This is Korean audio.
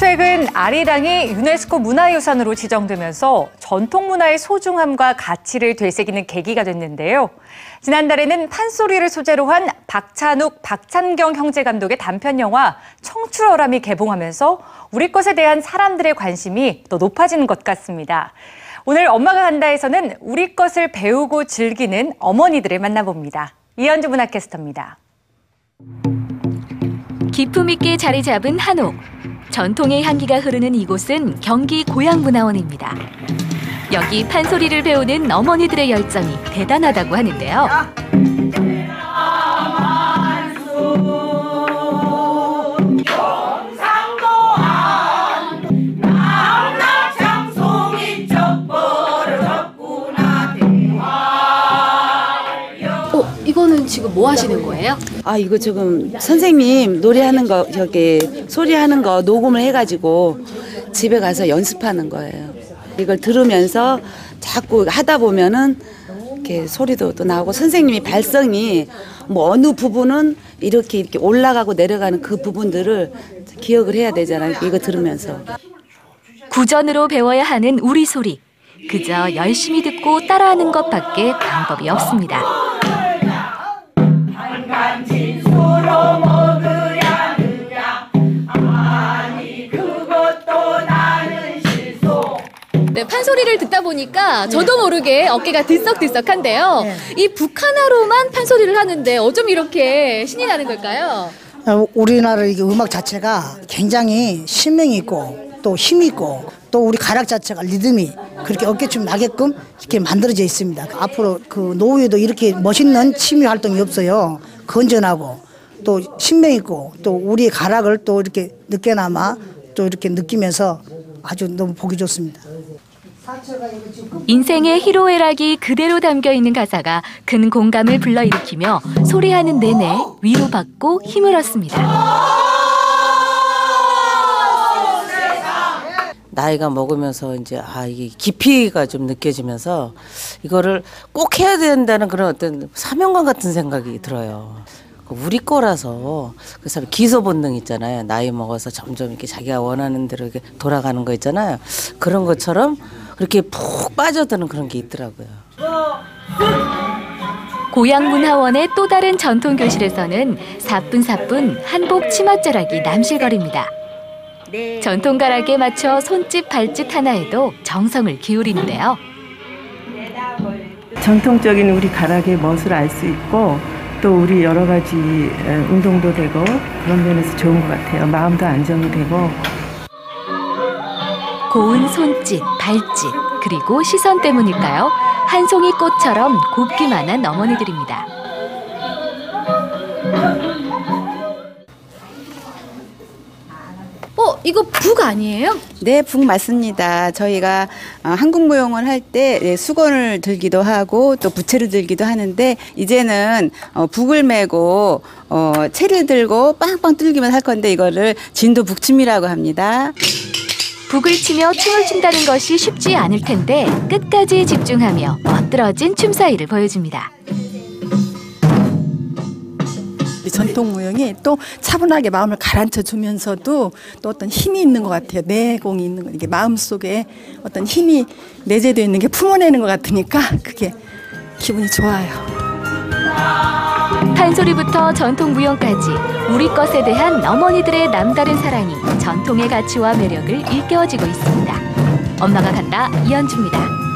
최근 아리랑이 유네스코 문화유산으로 지정되면서 전통 문화의 소중함과 가치를 되새기는 계기가 됐는데요. 지난달에는 판소리를 소재로 한 박찬욱, 박찬경 형제 감독의 단편 영화 청출어람이 개봉하면서 우리 것에 대한 사람들의 관심이 더 높아지는 것 같습니다. 오늘 엄마가 간다에서는 우리 것을 배우고 즐기는 어머니들을 만나봅니다. 이현주 문화캐스터입니다. 기품 있게 자리 잡은 한옥. 전통의 향기가 흐르는 이곳은 경기 고향문화원입니다. 여기 판소리를 배우는 어머니들의 열정이 대단하다고 하는데요. 지금 뭐 하시는 거예요? 아 이거 지금 선생님 노래하는 거 저기 소리하는 거 녹음을 해가지고 집에 가서 연습하는 거예요. 이걸 들으면서 자꾸 하다 보면은 이렇게 소리도 또 나오고 선생님이 발성이 뭐 어느 부분은 이렇게 이렇게 올라가고 내려가는 그 부분들을 기억을 해야 되잖아요. 이거 들으면서. 구전으로 배워야 하는 우리 소리. 그저 열심히 듣고 따라하는 것밖에 방법이 없습니다. 네, 판소리를 듣다 보니까 저도 모르게 어깨가 들썩들썩한데요. 이 북한어로만 판소리를 하는데 어쩜 이렇게 신이 나는 걸까요? 어, 우리나라 이게 음악 자체가 굉장히 신명이 있고 또 힘이 있고 또 우리 가락 자체가 리듬이 그렇게 어깨춤 나게끔 이렇게 만들어져 있습니다. 앞으로 그 노후에도 이렇게 멋있는 취미 활동이 없어요. 건전하고 또 신명 있고 또 우리의 가락을 또 이렇게 늦게나마 또 이렇게 느끼면서 아주 너무 보기 좋습니다. 인생의 희로애락이 그대로 담겨 있는 가사가 큰 공감을 불러일으키며 소리하는 내내 위로받고 힘을 얻습니다. 나이가 먹으면서 이제 아 이게 깊이가 좀 느껴지면서 이거를 꼭 해야 된다는 그런 어떤 사명감 같은 생각이 들어요. 우리 거라서 그래서 기소 본능 있잖아요. 나이 먹어서 점점 이렇게 자기가 원하는 대로 이렇게 돌아가는 거 있잖아요. 그런 것처럼 그렇게 푹 빠져드는 그런 게 있더라고요. 고향문화원의 또 다른 전통 교실에서는 사뿐사뿐 한복 치맛자락이 남실거립니다. 전통 가락에 맞춰 손짓 발짓 하나에도 정성을 기울이는데요. 전통적인 우리 가락의 멋을 알 수 있고 또 우리 여러 가지 에, 운동도 되고 그런 면에서 좋은 것 같아요. 마음도 안정이 되고 고운 손짓, 발짓, 그리고 시선 때문일까요? 한 송이 꽃처럼 곱기만한 어머니들입니다. 이거 북 아니에요? 네, 북 맞습니다. 저희가 어, 한국 무용을 할때 예, 수건을 들기도 하고 또 부채를 들기도 하는데 이제는 어, 북을 메고 어, 채를 들고 빵빵 뚫기만 할 건데 이거를 진도 북춤이라고 합니다. 북을 치며 춤을 춘다는 것이 쉽지 않을 텐데 끝까지 집중하며 멋들어진 춤사위를 보여줍니다. 이 전통 무용이 또 차분하게 마음을 가라앉혀 주면서도 또 어떤 힘이 있는 것 같아요. 내공이 있는 거 이게 마음 속에 어떤 힘이 내재되어 있는 게 품어내는 것 같으니까 그게 기분이 좋아요. 판소리부터 전통 무용까지 우리 것에 대한 어머니들의 남다른 사랑이 전통의 가치와 매력을 일깨워지고 있습니다. 엄마가 간다 이현주입니다.